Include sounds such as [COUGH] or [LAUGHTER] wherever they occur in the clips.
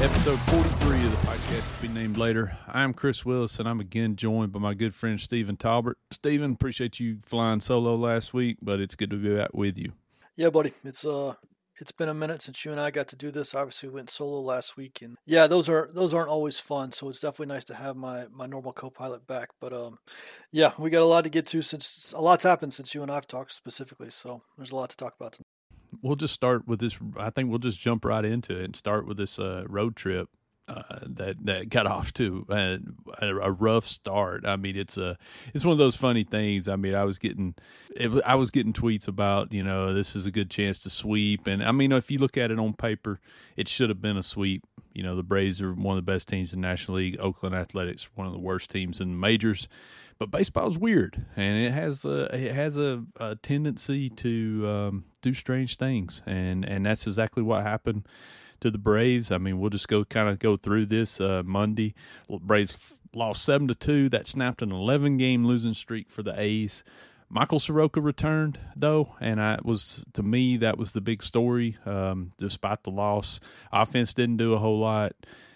episode 43 of the podcast to be named later. I'm Kris Willis, and I'm again joined by my good friend Stephen Talbert. Stephen, appreciate you flying solo last week, but it's good to be back with you. Yeah, buddy. It's uh it's been a minute since you and I got to do this. Obviously, we went solo last week, and yeah, those are those aren't always fun. So it's definitely nice to have my my normal co-pilot back. But um, yeah, we got a lot to get to since a lot's happened since you and I've talked specifically. So there's a lot to talk about. Tonight we'll just start with this. I think we'll just jump right into it and start with this uh, road trip uh, that that got off to a, a, rough start. I mean, it's a it's one of those funny things. I mean, I was getting it, I was getting tweets about you know this is a good chance to sweep, and I mean if you look at it on paper, it should have been a sweep. You know, the Braves are one of the best teams in the National League. Oakland Athletics, one of the worst teams in the majors. But baseball is weird, and it has a it has a, a tendency to um, do strange things, and and that's exactly what happened to the Braves. I mean, we'll just go kind of go through this uh, Monday. Braves lost seven to two. That snapped an eleven game losing streak for the A's. Michael Soroka returned though, and I was to me that was the big story. Um, despite the loss, offense didn't do a whole lot.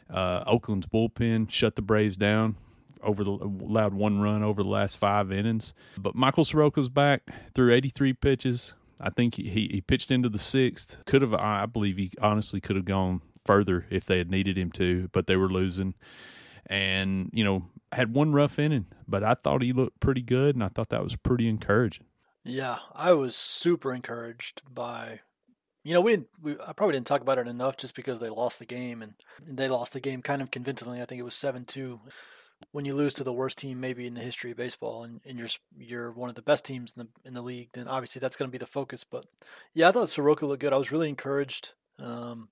Uh, Oakland's bullpen shut the Braves down over the allowed one run over the last five innings. But Michael Soroka's back through 83 pitches, I think he, he, he pitched into the sixth. Could have, I believe, he honestly could have gone further if they had needed him to, but they were losing. And you know, had one rough inning, but I thought he looked pretty good, and I thought that was pretty encouraging. Yeah, I was super encouraged by you know, we didn't. We, I probably didn't talk about it enough, just because they lost the game, and, and they lost the game kind of convincingly. I think it was seven two when you lose to the worst team maybe in the history of baseball and, and you're you're one of the best teams in the in the league, then obviously that's going to be the focus. But yeah, I thought Soroka looked good. I was really encouraged. Um,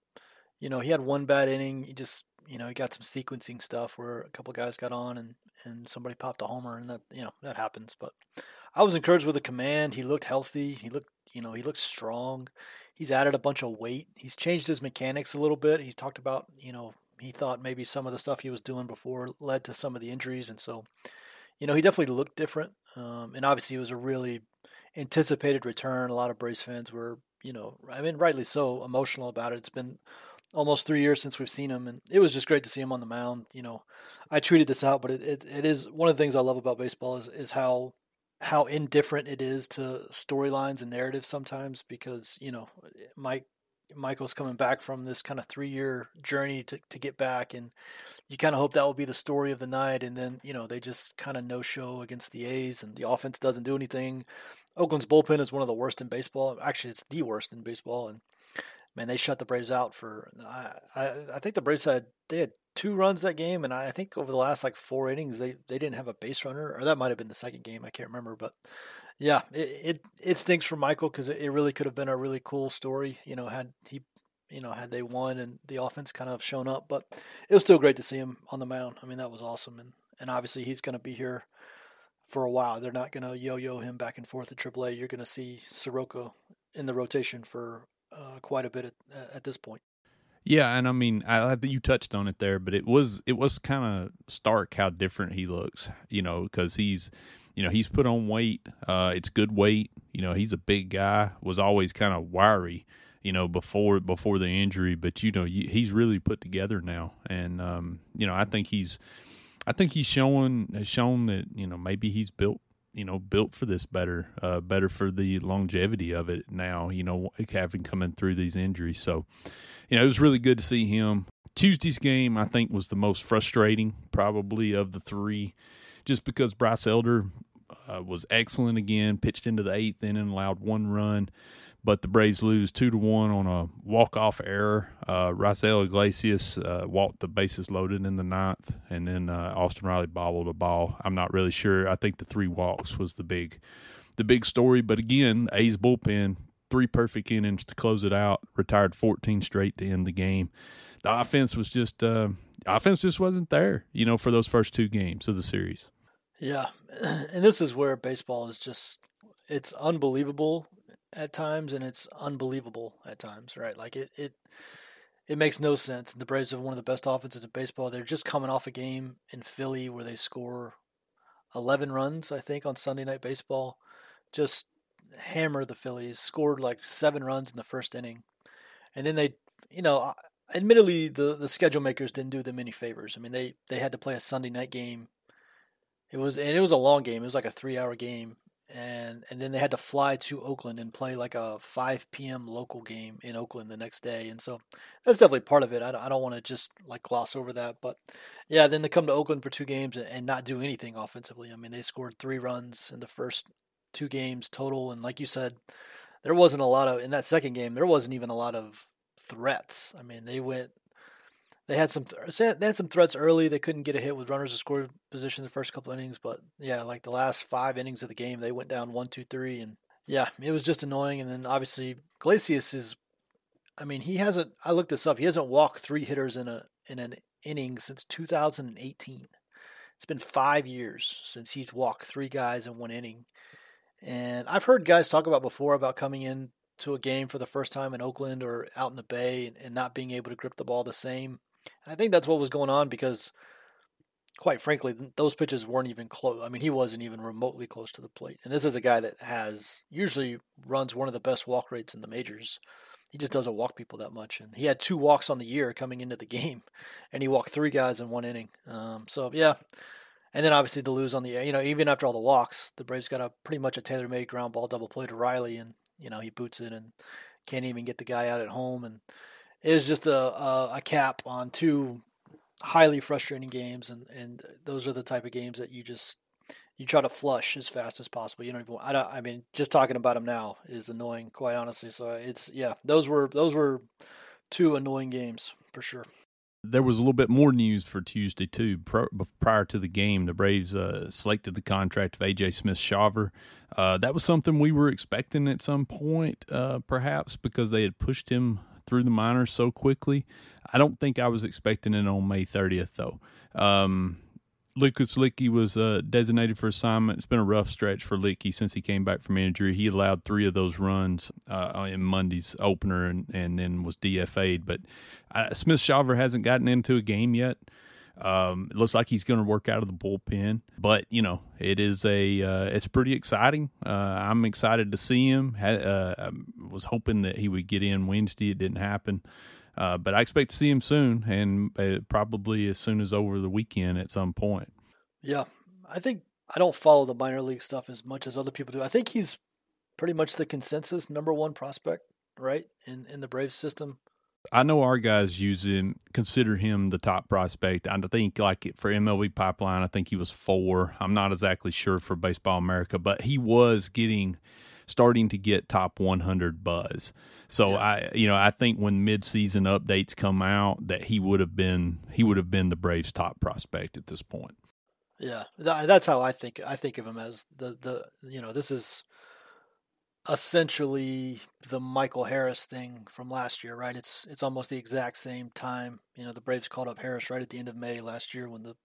you know, he had one bad inning. He just you know he got some sequencing stuff where a couple guys got on and and somebody popped a homer, and that you know that happens. But I was encouraged with the command. He looked healthy. He looked you know he looked strong. He's added a bunch of weight. He's changed his mechanics a little bit. He talked about you know he thought maybe some of the stuff he was doing before led to some of the injuries, and so you know he definitely looked different. Um, and obviously, it was a really anticipated return. A lot of Braves fans were, you know, I mean, rightly so, emotional about it. It's been almost three years since we've seen him, and it was just great to see him on the mound. You know, I tweeted this out, but it, it, it is one of the things I love about baseball is is how how indifferent it is to storylines and narratives sometimes because you know Mike Michael's coming back from this kind of three year journey to, to get back, and you kind of hope that will be the story of the night. And then, you know, they just kind of no show against the A's, and the offense doesn't do anything. Oakland's bullpen is one of the worst in baseball. Actually, it's the worst in baseball. And man, they shut the Braves out for. I I, I think the Braves had they had two runs that game, and I think over the last like four innings, they they didn't have a base runner, or that might have been the second game. I can't remember, but yeah, it it, it stinks for Michael because it, it really could have been a really cool story. You know, had he, you know, had they won and the offense kind of shown up, but it was still great to see him on the mound. I mean, that was awesome, and and obviously he's going to be here for a while. They're not going to yo-yo him back and forth to AAA. You're going to see Soroka in the rotation for uh, quite a bit at, at this point. Yeah, and I mean, I you touched on it there, but it was it was kind of stark how different he looks. You know, because he's you know he's put on weight. Uh, it's good weight. You know, he's a big guy. Was always kind of wiry. You know, before before the injury, but you know he's really put together now, and um, you know I think he's I think he's showing has shown that you know maybe he's built you know built for this better, uh, better for the longevity of it now. You know, having coming through these injuries, so you know it was really good to see him. Tuesday's game, I think, was the most frustrating probably of the three, just because Bryce Elder uh, was excellent again, pitched into the eighth inning, allowed one run but the Braves lose two to one on a walk off error. Uh, Raisel Iglesias uh, walked the bases loaded in the ninth, and then uh, Austin Riley bobbled a ball. I'm not really sure. I think the three walks was the big, the big story. But again, A's bullpen three perfect innings to close it out. Retired 14 straight to end the game. The offense was just uh, offense just wasn't there, you know, for those first two games of the series. Yeah, [CLEARS THROAT] and this is where baseball is just it's unbelievable at times and it's unbelievable at times, right? Like it it it makes no sense. The Braves have one of the best offenses in baseball. They're just coming off a game in Philly where they score 11 runs, I think, on Sunday Night Baseball. Just hammer the Phillies. Scored like seven runs in the first inning, and then they, you know, admittedly the the schedule makers didn't do them any favors. I mean, they they had to play a Sunday night game. It was and it was a long game. It was like a three hour game, and and then they had to fly to Oakland and play like a 5 p.m. local game in Oakland the next day, and so that's definitely part of it. I, I don't want to just like gloss over that, but yeah, then they come to Oakland for two games and, and not do anything offensively. I mean, they scored three runs in the first two games total, and like you said, there wasn't a lot of in that second game. There wasn't even a lot of threats. I mean, they went they had some they had some threats early. They couldn't get a hit with runners in score position the first couple innings, but yeah, like the last five innings of the game, they went down one, two, three, and yeah, it was just annoying. And then obviously Iglesias is, I mean, he hasn't. I looked this up. He hasn't walked three hitters in a in an inning since 2018. It's been five years since he's walked three guys in one inning. And I've heard guys talk about before about coming in to a game for the first time in Oakland or out in the Bay and not being able to grip the ball the same. I think that's what was going on because, quite frankly, those pitches weren't even close. I mean, he wasn't even remotely close to the plate. And this is a guy that has usually runs one of the best walk rates in the majors. He just doesn't walk people that much. And he had two walks on the year coming into the [LAUGHS] game, and he walked three guys in one inning. Um, so, yeah. And then obviously to lose on the, you know, even after all the walks, the Braves got a pretty much a tailor made ground ball double play to Riley, and, you know, he boots it and can't even get the guy out at home. And, it was just a, a, a cap on two highly frustrating games, and and those are the type of games that you just you try to flush as fast as possible. You don't even. I don't. I mean, just talking about them now is annoying, quite honestly. So it's yeah. Those were those were two annoying games for sure. There was a little bit more news for Tuesday too. Prior to the game, the Braves uh, selected the contract of AJ Smith Shawver. Uh, that was something we were expecting at some point, uh, perhaps because they had pushed him through the minors so quickly. I don't think I was expecting it on May 30th, though. Um, Lucas Luetge was uh, designated for assignment. It's been a rough stretch for Luetge since he came back from injury. He allowed three of those runs uh, in Monday's opener and, and then was DFA'd. But uh, Smith Shawver hasn't gotten into a game yet. Um, it looks like he's going to work out of the bullpen, but you know it is a uh, it's pretty exciting. Uh, I'm excited to see him. uh, I was hoping that he would get in Wednesday. It didn't happen, uh, but I expect to see him soon, and uh, probably as soon as over the weekend at some point. Yeah, I think I don't follow the minor league stuff as much as other people do. I think he's pretty much the consensus number one prospect, right, in in the Braves system. I know our guys use him, consider him the top prospect. I think, like for MLB Pipeline, I think he was four. I'm not exactly sure for Baseball America, but he was getting starting to get top 100 buzz. So yeah. I, you know, I think when midseason updates come out, that he would have been he would have been the Braves' top prospect at this point. Yeah, that's how I think. I think of him as the the you know this is essentially the Michael Harris thing from last year, right? It's it's almost the exact same time. You know, the Braves called up Harris right at the end of May last year when the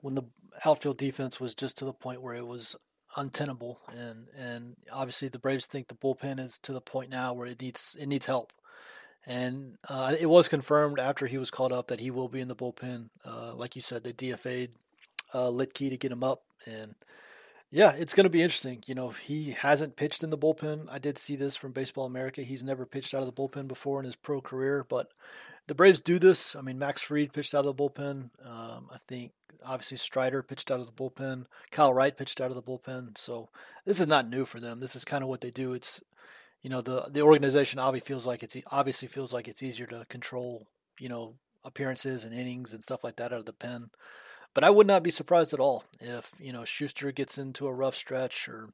when the outfield defense was just to the point where it was untenable and and obviously the Braves think the bullpen is to the point now where it needs it needs help. And uh, it was confirmed after he was called up that he will be in the bullpen. Uh, like you said, they DFA'd uh, Luetge to get him up, and yeah, it's going to be interesting. You know, he hasn't pitched in the bullpen. I did see this from Baseball America. He's never pitched out of the bullpen before in his pro career, but the Braves do this. I mean, Max Fried pitched out of the bullpen. Um, I think obviously Strider pitched out of the bullpen. Kyle Wright pitched out of the bullpen. So this is not new for them. This is kind of what they do. It's you know the the organization obviously feels like it's obviously feels like it's easier to control you know appearances and innings and stuff like that out of the pen. But I would not be surprised at all if you know Shuster gets into a rough stretch or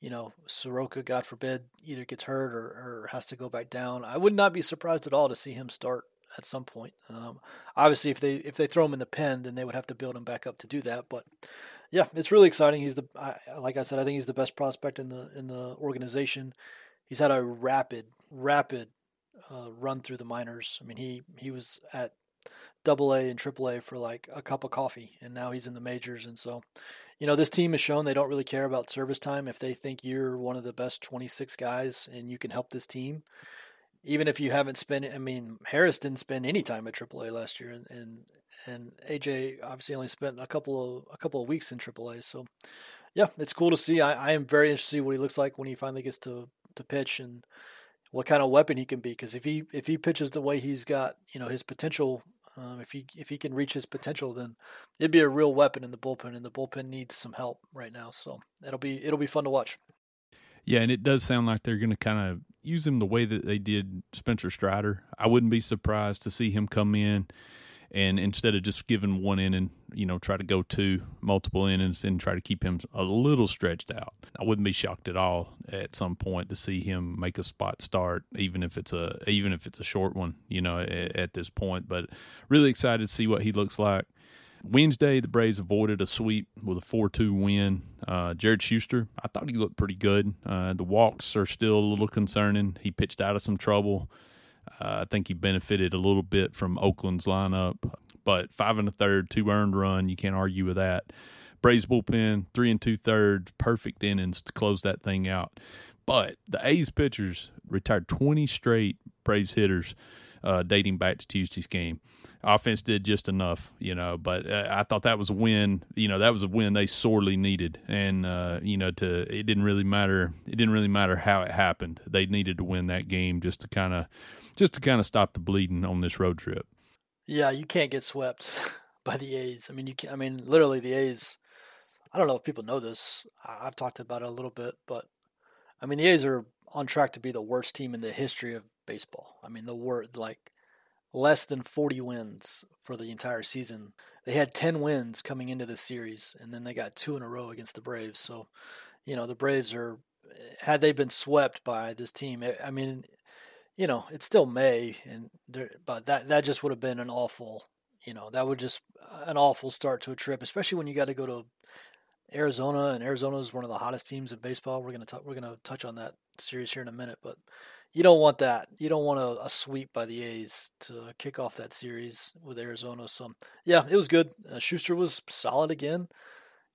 you know Soroka, God forbid, either gets hurt or, or has to go back down. I would not be surprised at all to see him start at some point. Um, obviously, if they if they throw him in the pen, then they would have to build him back up to do that. But yeah, it's really exciting. He's the I, like I said, I think he's the best prospect in the in the organization. He's had a rapid rapid uh, run through the minors. I mean, he he was at double A and triple A for like a cup of coffee, and now he's in the majors. And so, you know, this team has shown they don't really care about service time. If they think you're one of the best 26 guys and you can help this team, even if you haven't spent, I mean, Harris didn't spend any time at triple A last year, and, and and AJ obviously only spent a couple of a couple of weeks in triple A. So, yeah, it's cool to see. I, I am very interested to see what he looks like when he finally gets to to pitch and what kind of weapon he can be. Because if he if he pitches the way he's got, you know, his potential um, if he if he can reach his potential, then it'd be a real weapon in the bullpen, and the bullpen needs some help right now. So it'll be it'll be fun to watch. Yeah, and it does sound like they're going to kind of use him the way that they did Spencer Strider. I wouldn't be surprised to see him come in and instead of just giving one inning, you know, try to go two multiple innings and try to keep him a little stretched out. I wouldn't be shocked at all at some point to see him make a spot start, even if it's a even if it's a short one, you know, at, at this point. But really excited to see what he looks like. Wednesday, the Braves avoided a sweep with a 4 2 win. Uh, Jared Shuster, I thought he looked pretty good. Uh, the walks are still a little concerning. He pitched out of some trouble. Uh, I think he benefited a little bit from Oakland's lineup, but five and a third, two earned run. You can't argue with that. Braves bullpen, three and two thirds, perfect innings to close that thing out. But the A's pitchers retired 20 straight Braves hitters uh, dating back to Tuesday's game. Offense did just enough, you know, but uh, I thought that was a win. You know, that was a win they sorely needed, and uh, you know, to it didn't really matter. It didn't really matter how it happened. They needed to win that game just to kind of just to kind of stop the bleeding on this road trip. Yeah, you can't get swept [LAUGHS] by the A's. I mean, you can, I mean, literally the A's. I don't know if people know this. I've talked about it a little bit, but I mean, the A's are on track to be the worst team in the history of baseball. I mean, the word like less than 40 wins for the entire season. They had 10 wins coming into this series, and then they got two in a row against the Braves. So, you know, the Braves are eh, had they been swept by this team. Eh, I mean, you know, it's still May, and but that that just would have been an awful, you know, that would just an awful start to a trip, especially when you got to go to Arizona, and Arizona is one of the hottest teams in baseball. We're gonna t- we're gonna touch on that series here in a minute, but you don't want that. You don't want a, a, sweep by the A's to kick off that series with Arizona. So yeah, it was good. Uh, Shuster was solid again.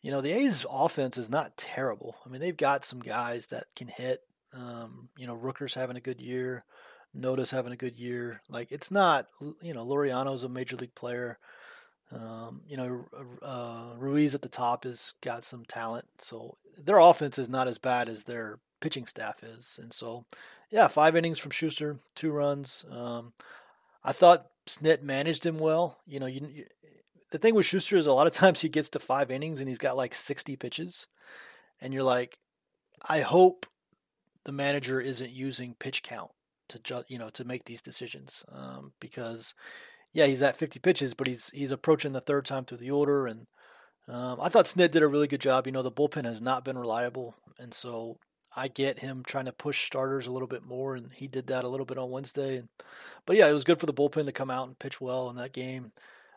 You know, the A's offense is not terrible. I mean, they've got some guys that can hit. Um, you know, Rooker's having a good year. Noda's having a good year. Like it's not, you know, Laureano's a major league player. Um, you know, uh, Ruiz at the top has got some talent, so their offense is not as bad as their pitching staff is. And so, yeah, five innings from Shuster, two runs. Um, I thought Snit managed him well. You know, you, you, the thing with Shuster is a lot of [LAUGHS] times he gets to five innings and he's got like 60 pitches, and you're like, I hope the manager isn't using pitch count to ju- you know to make these decisions um, because yeah he's at 50 pitches but he's he's approaching the third time through the order and um, I thought Snit did a really good job. You know the bullpen has not been reliable and so I get him trying to push starters a little bit more and he did that a little bit on Wednesday and but yeah it was good for the bullpen to come out and pitch well in that game.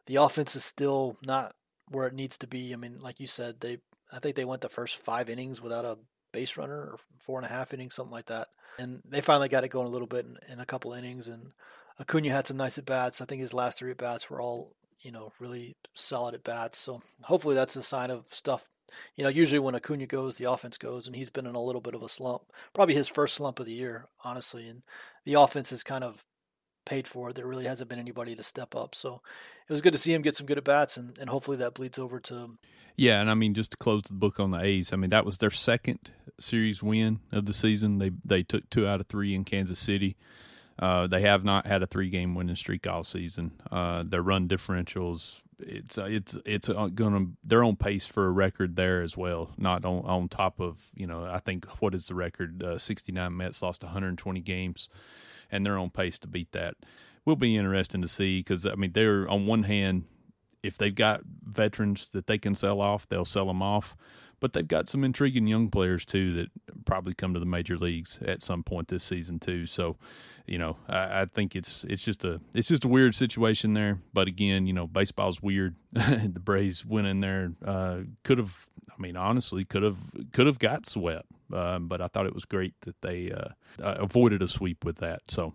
The offense is still not where it needs to be. I mean like you said they I think they went the first five innings without a base runner or four and a half innings, something like that. And they finally got it going a little bit in, in a couple innings. And Acuna had some nice at bats. I think his last three at bats were all, you know, really solid at bats. So hopefully that's a sign of stuff. You know, usually when Acuna goes, the offense goes, and he's been in a little bit of a slump. Probably his first slump of the year, honestly. And the offense is kind of paid for. It. There really hasn't been anybody to step up. So it was good to see him get some good at bats, and, and hopefully that bleeds over to yeah, and I mean just to close the book on the A's, I mean that was their second series win of the season. They they took two out of three in Kansas City. Uh, they have not had a three game winning streak all season. Uh, their run differentials it's uh, it's it's uh, gonna they're on pace for a record there as well. Not on on top of you know I think what is the record? Uh, Sixty nine Mets lost 120 games, and they're on pace to beat that. Will be interesting to see because I mean they're on one hand if they've got veterans that they can sell off, they'll sell them off. But they've got some intriguing young players too that probably come to the major leagues at some point this season too. So, you know, I, I think it's it's just a it's just a weird situation there. But again, you know, baseball's weird. [LAUGHS] the Braves went in there, uh, could have. I mean, honestly, could have could have got swept. Um, but I thought it was great that they uh, uh, avoided a sweep with that. So,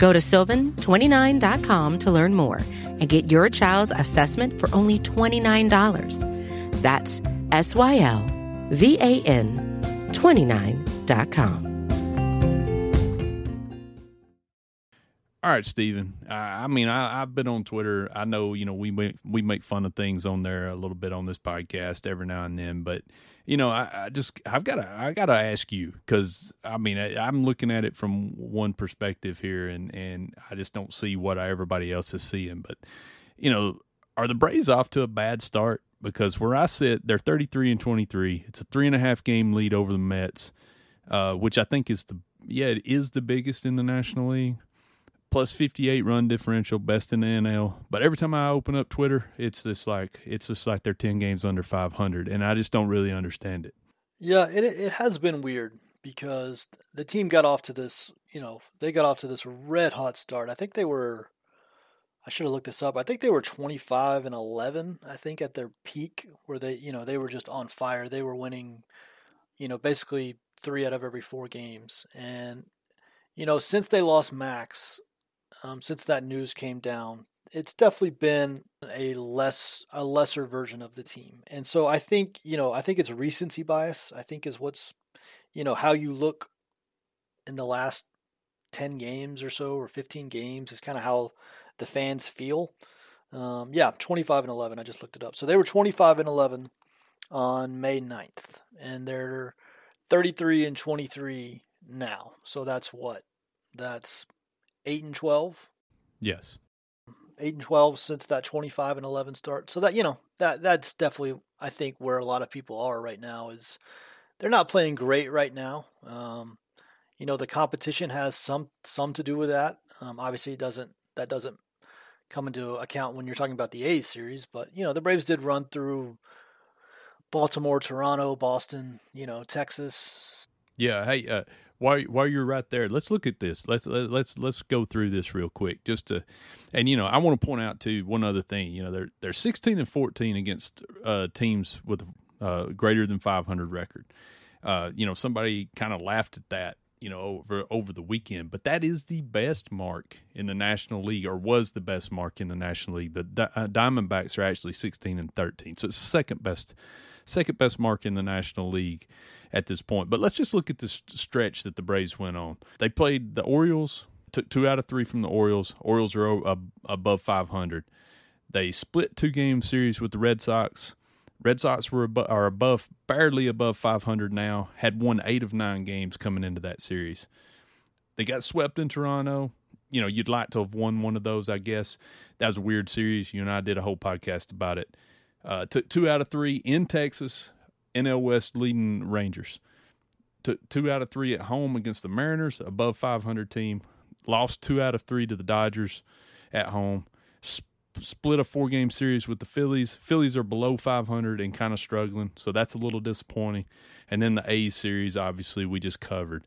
Go to sylvan29.com to learn more and get your child's assessment for only $29. That's S Y L V A N 29.com. All right, Stephen. I, I mean, I, have been on Twitter. I know, you know, we make, we make fun of things on there a little bit on this podcast every now and then, but you know, I, I just I've got to I got to ask you because I mean I, am looking at it from one perspective here, and and I just don't see what everybody else is seeing. But you know, are the Braves off to a bad start? Because where I sit, they're 33 and 23. It's a three and a half game lead over the Mets, uh, which I think is the yeah it is the biggest in the National League plus 58 run differential, best in the NL. But every time I open up Twitter, it's just like it's just like they're 10 games under 500, and I just don't really understand it. Yeah, it it has been weird because the team got off to this, you know, they got off to this red hot start. I think they were I should have looked this up. I think they were 25 and 11, I think at their peak where they, you know, they were just on fire. They were winning, you know, basically 3 out of every 4 games. And you know, since they lost Max, um, since that news came down. It's definitely been a less a lesser version of the team, and so I think you know I think it's recency bias. I think is what's you know how you look in the last ten games or so or fifteen games is kind of how the fans feel. Um, yeah, 25 and 11. I just looked it up. So they were 25 and 11 on May 9th, and they're 33 and 23 now. So that's what? That's eight and twelve. Yes, eight and twelve since that twenty-five and eleven start. So that you know that that's definitely I think where a lot of people are right now is they're not playing great right now. Um, you know the competition has some some to do with that. Um, obviously, it doesn't that doesn't come into account when you're talking about the A series, but you know the Braves did run through Baltimore, Toronto, Boston, you know Texas. Yeah, hey, uh, while while you're right there, let's look at this. Let's let's let's go through this real quick, just to, and you know, I want to point out to one other thing. You know, they're they're 16 and 14 against uh, teams with uh, greater than 500 record. Uh, you know, somebody kind of laughed at that. You know, over over the weekend, but that is the best mark in the National League, or was the best mark in the National League. The uh, Diamondbacks are actually 16 and 13, so it's second best second best mark in the National League at this point. But let's just look at this stretch that the Braves went on. They played the Orioles, took two out of three from the Orioles. Orioles are above 500. They split two game series with the Red Sox. Red Sox were are above, barely above 500 now. Had won eight of nine games coming into that series. They got swept in Toronto. You know, you'd like to have won one of those, I guess. That was a weird series. You and I did a whole podcast about it. Uh, took two out of three in Texas. NL West leading Rangers. Took two out of three at home against the Mariners, above 500 team. lost two out of three to the Dodgers at home. Sp- split a four game series with the Phillies. Phillies are below 500 and kind of struggling, so that's a little disappointing. And then the A's series, obviously, we just covered.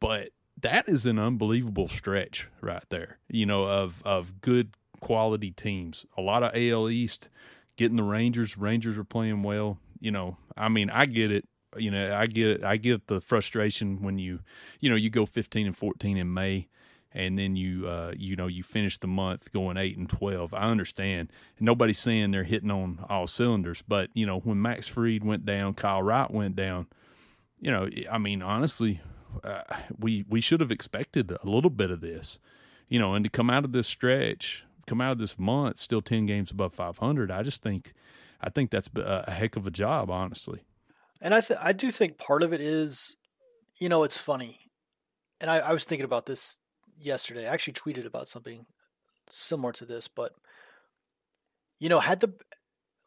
But that is an unbelievable stretch right there, you know, of, of good quality teams. A lot of AL East getting the Rangers. Rangers are playing well. You know, I mean, I get it. You know, I get it. I get the frustration when you, you know, you go 15 and 14 in May and then you uh, you know you finish the month going eight and twelve. I understand. Nobody's saying they're hitting on all cylinders, but you know when Max Fried went down, Kyle Wright went down. You know, I mean, honestly, uh, we we should have expected a little bit of this. You know, and to come out of this stretch, come out of this month, still ten games above five hundred. I just think, I think that's a heck of a job, honestly. And I th- I do think part of it is, you know, it's funny, and I, I was thinking about this yesterday. I actually tweeted about something similar to this, but you know, had the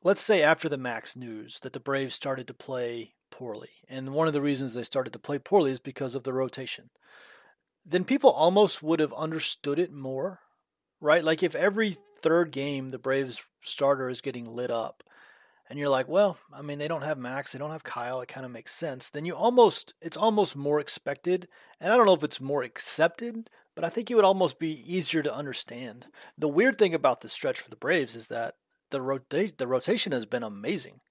let's say after the Max news that the Braves started to play poorly, and one of the reasons they started to play poorly is because of the rotation. Then people almost would have understood it more, right? Like if every third game the Braves starter is getting lit up, and you're like, well, I mean, they don't have Max, they don't have Kyle, it kind of makes sense. Then you almost, it's almost more expected, and I don't know if it's more accepted, but I think it would almost be easier to understand. The weird thing about this stretch for the Braves is that the rota- the rotation has been amazing.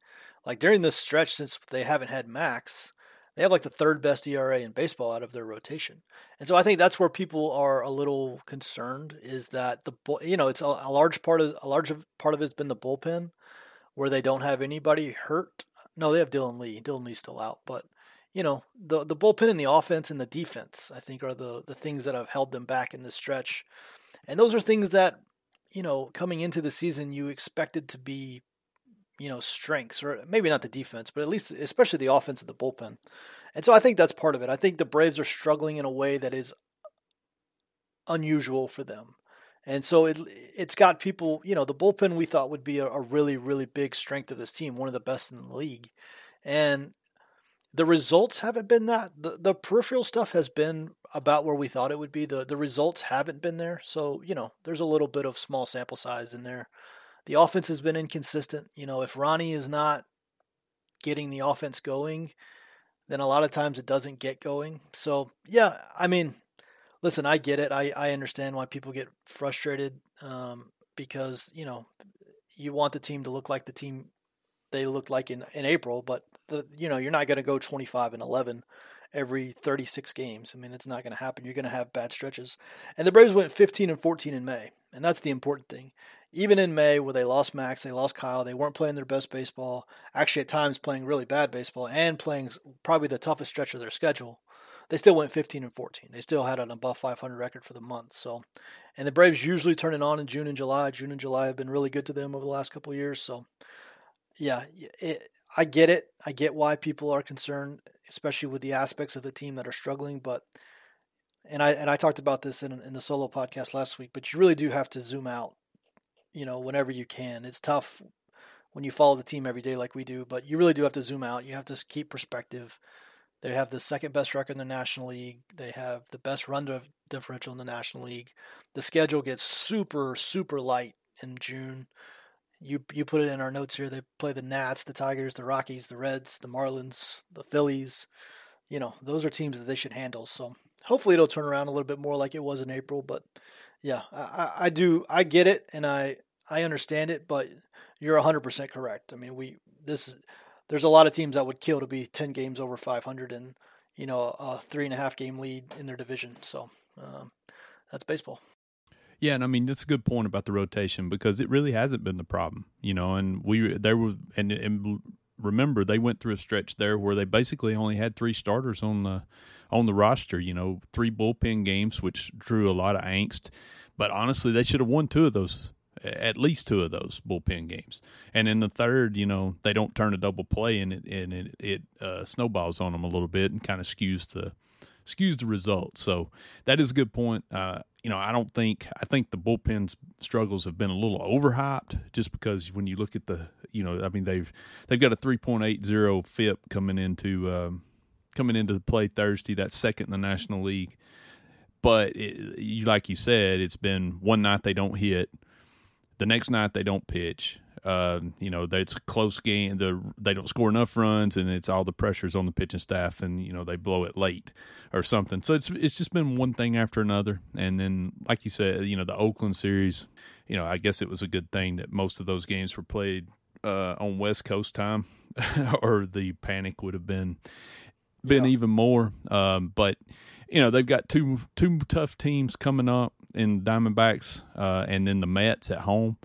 Like during this stretch, since they haven't had Max, they have like the third best ERA in baseball out of their rotation. And so I think that's where people are a little concerned is that the you know it's a, a large part of a large part of it's been the bullpen where they don't have anybody hurt. No, they have Dylan Lee. Dylan Lee's still out, but you know, the the bullpen and the offense and the defense, I think, are the the things that have held them back in this stretch. And those are things that, you know, coming into the season you expected to be, you know, strengths, or maybe not the defense, but at least especially the offense and the bullpen. And so I think that's part of it. I think the Braves are struggling in a way that is unusual for them. And so it it's got people, you know, the bullpen we thought would be a, a really, really big strength of this team, one of the best in the league. And the results haven't been that. The, the peripheral stuff has been about where we thought it would be. The the results haven't been there. So, you know, there's a little bit of small sample size in there. The offense has been inconsistent. You know, if Ronnie is not getting the offense going, then a lot of times it doesn't get going. So, yeah, I mean, listen, I get it. I, I understand why people get frustrated um, because, you know, you want the team to look like the team they looked like in, in April, but the, you know, you're not going to go 25 and 11 every 36 games. I mean, it's not going to happen. You're going to have bad stretches. And the Braves went 15 and 14 in May, and that's the important thing. Even in May, where they lost Max, they lost Kyle, they weren't playing their best baseball. Actually, at times playing really bad baseball and playing probably the toughest stretch of their schedule. They still went 15 and 14. They still had an above 500 record for the month. So, and the Braves usually turn it on in June and July. June and July have been really good to them over the last couple years. So, yeah, it, I get it. I get why people are concerned, especially with the aspects of the team that are struggling. But and I and I talked about this in in the solo podcast last week. But you really do have to zoom out, you know, whenever you can. It's tough when you follow the team every day like we do, but you really do have to zoom out. You have to keep perspective. They have the second best record in the National League. They have the best run differential in the National League. The schedule gets super super light in June you you put it in our notes here. They play the Nats, the Tigers, the Rockies, the Reds, the Marlins, the Phillies. You know, those are teams that they should handle. So hopefully it'll turn around a little bit more like it was in April. But yeah, I, I do I get it and I I understand it, but you're 100% correct. I mean, we this there's a lot of teams that would kill to be 10 games over 500 and you know a three and a half game lead in their division. So um, that's baseball. Yeah, and I mean that's a good point about the rotation because it really hasn't been the problem, you know. And we there were and, and remember they went through a stretch there where they basically only had three starters on the on the roster, you know, three bullpen games, which drew a lot of angst. But honestly, they should have won two of those, at least two of those bullpen games. And in the third, you know, they don't turn a double play, and it and it, it uh, snowballs on them a little bit and kind of skews the skews the result. So that is a good point. Uh, you know, I don't think I think the bullpen's struggles have been a little overhyped just because when you look at the, you know, I mean they've they've got a 3.80 FIP coming into um, coming into the play Thursday. That's second in the National League. but it, you like you said, it's been one night they don't hit, the next night they don't pitch. Uh, you know, it's a close game. The they don't score enough runs, and it's all the pressures on the pitching staff, and you know they blow it late or something. So it's it's just been one thing after another, and then like you said, you know the Oakland series. You know, I guess it was a good thing that most of those games were played uh, on West Coast time, [LAUGHS] or the panic would have been been yeah. even more. Um, but you know they've got two two tough teams coming up in Diamondbacks, uh, and then the Mets at home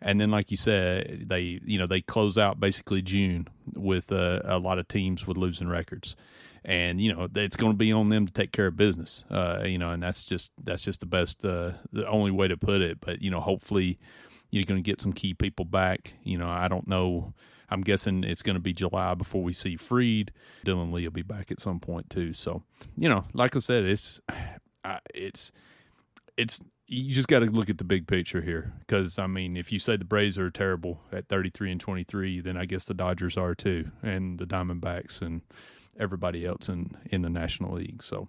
and then like you said they you know they close out basically june with uh, a lot of teams with losing records and you know it's going to be on them to take care of business uh, you know and that's just that's just the best uh, the only way to put it but you know hopefully you're going to get some key people back you know i don't know i'm guessing it's going to be july before we see Fried. dylan lee will be back at some point too so you know like i said it's it's it's you just got to look at the big picture here because I mean, if you say the Braves are terrible at 33 and 23, then I guess the Dodgers are too, and the Diamondbacks and everybody else in in the National League. So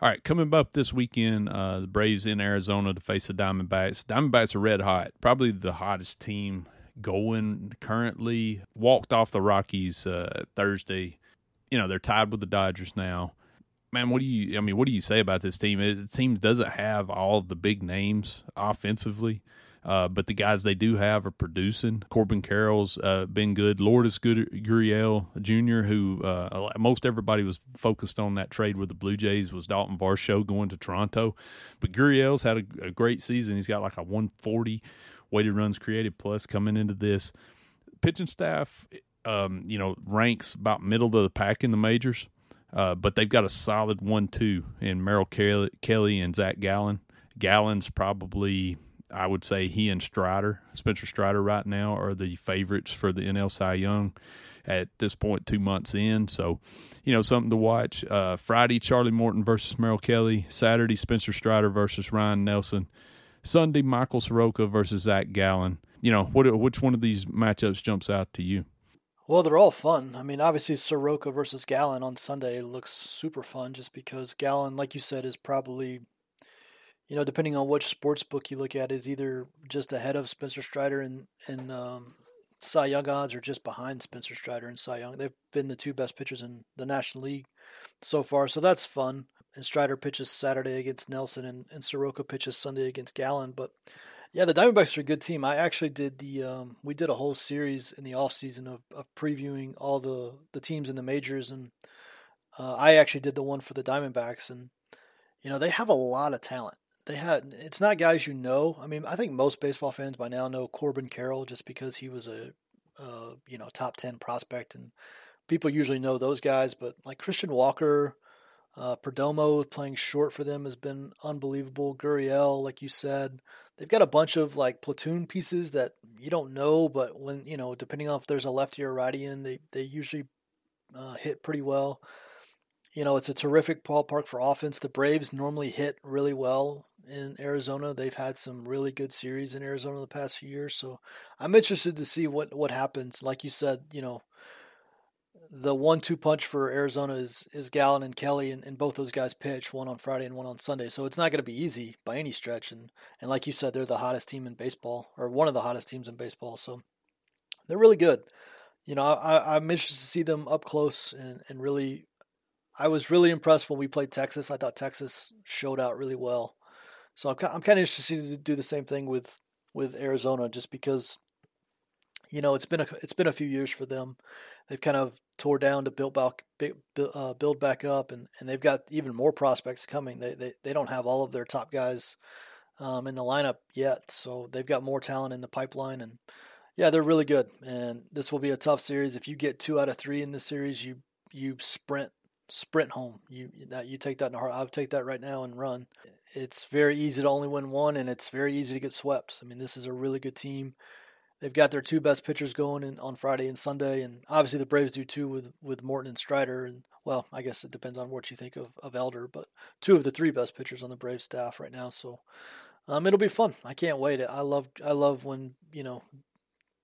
All right, coming up this weekend, uh, the Braves in Arizona to face the Diamondbacks. Diamondbacks are red hot, probably the hottest team going currently. Walked off the Rockies uh, Thursday. You know they're tied with the Dodgers now. Man, what do you? I mean, what do you say about this team? It, the team doesn't have all the big names offensively. Uh, but the guys they do have are producing. Corbin Carroll's uh, been good. Lourdes Gurriel Jr., who uh, most everybody was focused on that trade with the Blue Jays, was Dalton Varsho going to Toronto. But Gurriel's had a, a great season. He's got like a 140 weighted runs created plus coming into this. Pitching staff, um, you know, ranks about middle of the pack in the majors. Uh, but they've got a solid one-two in Merrill Kelly, Kelly and Zach Gallen. Gallen's probably I would say he and Strider, Spencer Strider, right now are the favorites for the NL Cy Young at this point, two months in. So, you know, something to watch. Uh, Friday, Charlie Morton versus Merrill Kelly. Saturday, Spencer Strider versus Ryan Nelson. Sunday, Michael Soroka versus Zach Gallen. You know, what which one of these matchups jumps out to you? Well, they're all fun. I mean, obviously Soroka versus Gallen on Sunday looks super fun just because Gallen, like you said, is probably you know, depending on which sports book you look at, is either just ahead of Spencer Strider and and um, Cy Young odds, or just behind Spencer Strider and Cy Young. They've been the two best pitchers in the National League so far, so that's fun. And Strider pitches Saturday against Nelson, and, and Soroka pitches Sunday against Gallen. But yeah, the Diamondbacks are a good team. I actually did the um, we did a whole series in the off season of, of previewing all the the teams in the majors, and uh, I actually did the one for the Diamondbacks, and you know they have a lot of talent they had it's not guys you know. I mean, I think most baseball fans by now know Corbin Carroll just because he was a uh, you know top ten prospect, and people usually know those guys. But like Christian Walker, uh, Perdomo playing short for them has been unbelievable. Gurriel, like you said, they've got a bunch of like platoon pieces that you don't know, but when you know, depending on if there's a lefty or righty in, they they usually uh, hit pretty well. You know, it's a terrific ballpark for offense. The Braves normally hit really well in Arizona. They've had some really good series in Arizona the past few years, so I'm interested to see what what happens. Like you said, you know, the one-two punch for Arizona is is Gallen and Kelly, and, and both those guys pitch one on Friday and one on Sunday. So it's not going to be easy by any stretch. And and like you said, they're the hottest team in baseball, or one of the hottest teams in baseball. So they're really good. You know, I, I'm interested to see them up close and, and really. I was really impressed when we played Texas. I thought Texas showed out really well. So I'm, I'm kind of interested to do the same thing with with Arizona, just because you know it's been a it's been a few years for them. They've kind of tore down to build back uh, build back up, and, and they've got even more prospects coming. They they they don't have all of their top guys um, in the lineup yet, so they've got more talent in the pipeline, and yeah, they're really good. And this will be a tough series. If you get two out of three in this series, you you sprint sprint home. You that you take that in heart. I would take that right now and run. It's very easy to only win one, and it's very easy to get swept. I mean, this is a really good team. They've got their two best pitchers going in, on Friday and Sunday, and obviously the Braves do too with with Morton and Strider. And well, I guess it depends on what you think of, of Elder, but two of the three best pitchers on the Braves staff right now. So um, it'll be fun. I can't wait. I love I love when you know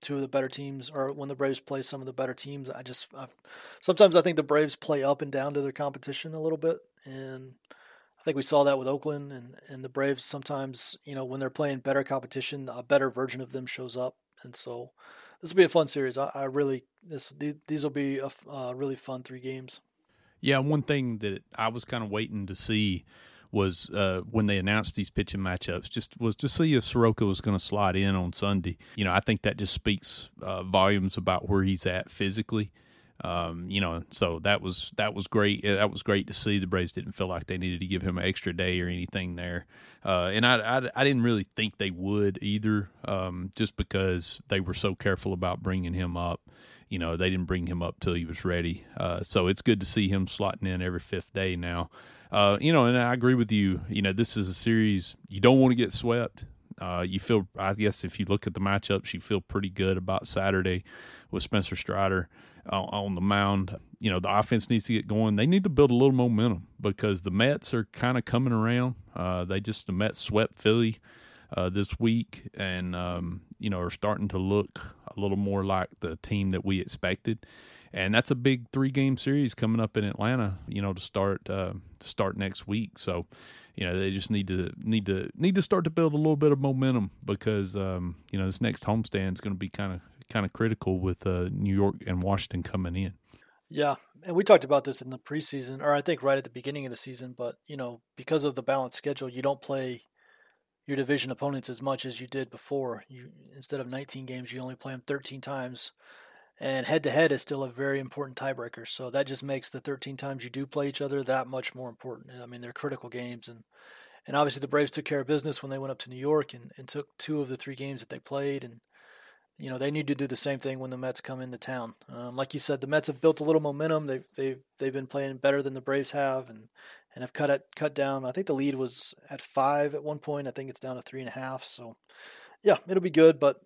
two of the better teams or when the Braves play some of the better teams. I just I've, sometimes I think the Braves play up and down to their competition a little bit, and think we saw that with Oakland and and the Braves. Sometimes you know when they're playing better competition, a better version of them shows up and so this will be a fun series. I, I really this these will be a uh, really fun three games. Yeah, one thing that I was kind of waiting to see was uh, when they announced these pitching matchups. Just was to see if Soroka was going to slide in on Sunday. You know, I think that just speaks uh, volumes about where he's at physically. Um, you know, so that was that was great. That was great to see. The Braves didn't feel like they needed to give him an extra day or anything there, uh, and I, I, I didn't really think they would either, um, just because they were so careful about bringing him up. You know, they didn't bring him up till he was ready. Uh, so it's good to see him slotting in every fifth day now. Uh, you know, and I agree with you. You know, this is a series you don't want to get swept. Uh, you feel, I guess, if you look at the matchups, you feel pretty good about Saturday with Spencer Strider on the mound. You know, the offense needs to get going. They need to build a little momentum because the Mets are kind of coming around. Uh, they just the Mets swept Philly uh, this week, and um, you know are starting to look a little more like the team that we expected. And that's a big three game series coming up in Atlanta. You know, to start uh, to start next week. So you know they just need to need to need to start to build a little bit of momentum because um, you know this next homestand is going to be kind of kind of critical with uh, New York and Washington coming in. Yeah, and we talked about this in the preseason, or I think right at the beginning of the season. But you know, because of the balanced schedule, you don't play your division opponents as much as you did before. You instead of 19 games, you only play them 13 times, and head to head is still a very important tiebreaker. So that just makes the 13 times you do play each other that much more important. I mean, they're critical games, and and obviously the Braves took care of business when they went up to New York and, and took two of the three games that they played, and you know they need to do the same thing when the Mets come into town. Um, like you said, the Mets have built a little momentum. They've they've they've been playing better than the Braves have, and and have cut it cut down. I think the lead was at five at one point. I think it's down to three and a half. So yeah, it'll be good. But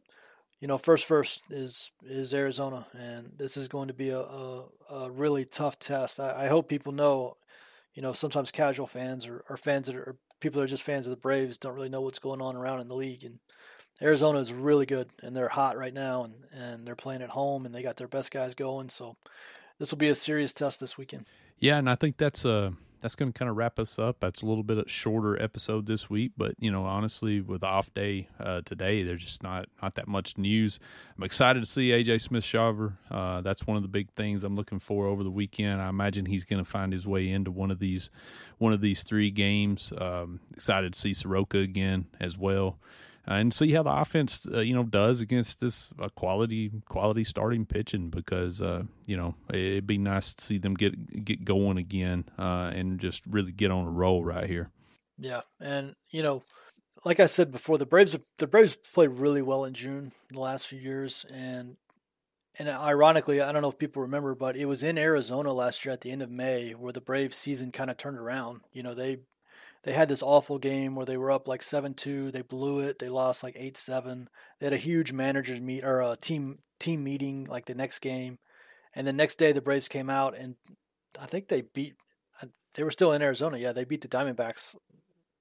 you know, first first is is Arizona, and this is going to be a a, a really tough test. I, I, hope people know. You know, sometimes casual fans or, or fans that are people that are just fans of the Braves don't really know what's going on around in the league and Arizona is really good and they're hot right now and, and they're playing at home and they got their best guys going. So this will be a serious test this weekend. Yeah, and I think that's uh that's going to kind of wrap us up. That's a little bit of shorter episode this week, but you know, honestly, with off day uh, today, there's just not not that much news. I'm excited to see AJ Smith Shawver. Uh, that's one of the big things I'm looking for over the weekend. I imagine he's going to find his way into one of these one of these three games. Um, excited to see Soroka again as well and see how the offense uh, you know does against this uh, quality quality starting pitching because uh, you know it'd be nice to see them get get going again uh, and just really get on a roll right here. Yeah, and you know, like I said before, the Braves the Braves played really well in June the last few years, and and ironically, I don't know if people remember, but it was in Arizona last year at the end of May where the Braves season kind of turned around. You know, they they had this awful game where they were up like 7-2 they blew it they lost like 8-7 they had a huge managers meet or a team team meeting like the next game. And the next day the braves came out and i think they beat uh, they were still in arizona. Yeah they beat the diamondbacks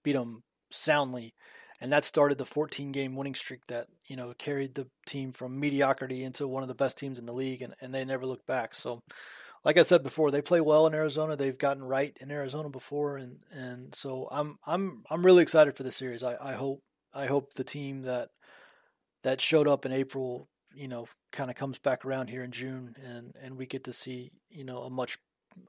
beat them soundly. And that started the 14 game winning streak that you know carried the team from mediocrity into one of the best teams in the league and, and they never looked back. So like I said before, they play well in Arizona. They've gotten right in Arizona before, and and so I'm I'm I'm really excited for the series. I, I hope I hope the team that that showed up in April, you know, kind of comes back around here in June, and and we get to see you know a much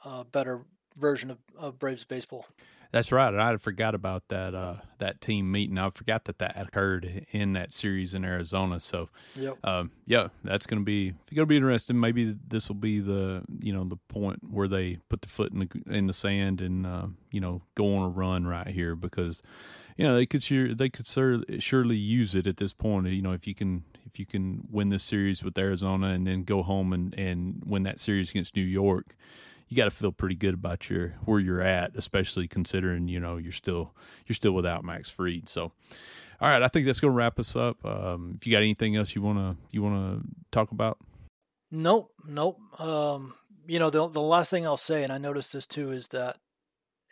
uh, better version of, of Braves baseball. That's right. And I forgot about that uh, that team meeting. I forgot that that occurred in that series in Arizona. So, yep. um, yeah, that's going to be going to be interesting. Maybe this will be the you know the point where they put the foot in the in the sand and uh, you know go on a run right here because you know they could sure they could sur- surely use it at this point. You know if you can if you can win this series with Arizona and then go home and and win that series against New York you got to feel pretty good about your where you're at, especially considering you know you're still you're still without Max Fried. So, all right, I think that's going to wrap us up. Um, if you got anything else you wanna you wanna talk about? Nope, nope. Um, you know, the the last thing I'll say, and I noticed this too, is that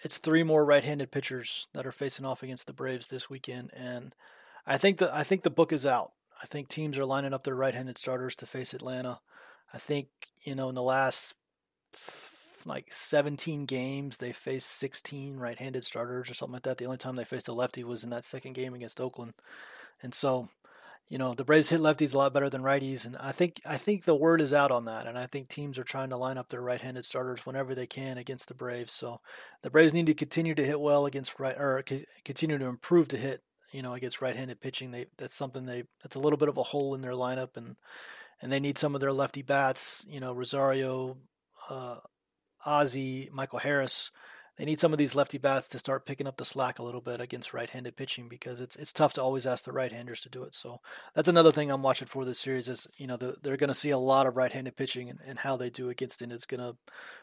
it's three more right-handed pitchers that are facing off against the Braves this weekend, and I think the I think the book is out. I think teams are lining up their right-handed starters to face Atlanta. I think you know in the last like 17 games they faced 16 right-handed starters or something like that. The only time they faced a lefty was in that second game against Oakland, and so you know the Braves hit lefties a lot better than righties, and I think I think the word is out on that, and I think teams are trying to line up their right-handed starters whenever they can against the Braves. So the Braves need to continue to hit well against right or continue to improve to hit you know against right-handed pitching. They that's something they that's a little bit of a hole in their lineup, and and they need some of their lefty bats. You know Rosario, uh, Ozzie, Michael Harris they need some of these lefty bats to start picking up the slack a little bit against right-handed pitching because it's it's tough to always ask the right-handers to do it. So that's another thing I'm watching for this series is you know the, they're going to see a lot of right-handed pitching and, and how they do against it. It's going to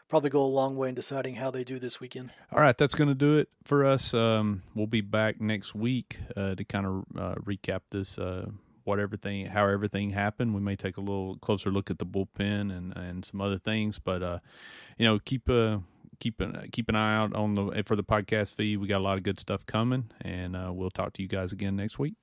probably go a long way in deciding how they do this weekend. All right, that's going to do it for us. Um, we'll be back next week uh, to kind of uh, recap this. Uh, what everything, how everything happened. We may take a little closer look at the bullpen and and some other things, but uh, you know, keep uh keep an keep an eye out on the for the podcast feed. We got a lot of good stuff coming, and uh, we'll talk to you guys again next week.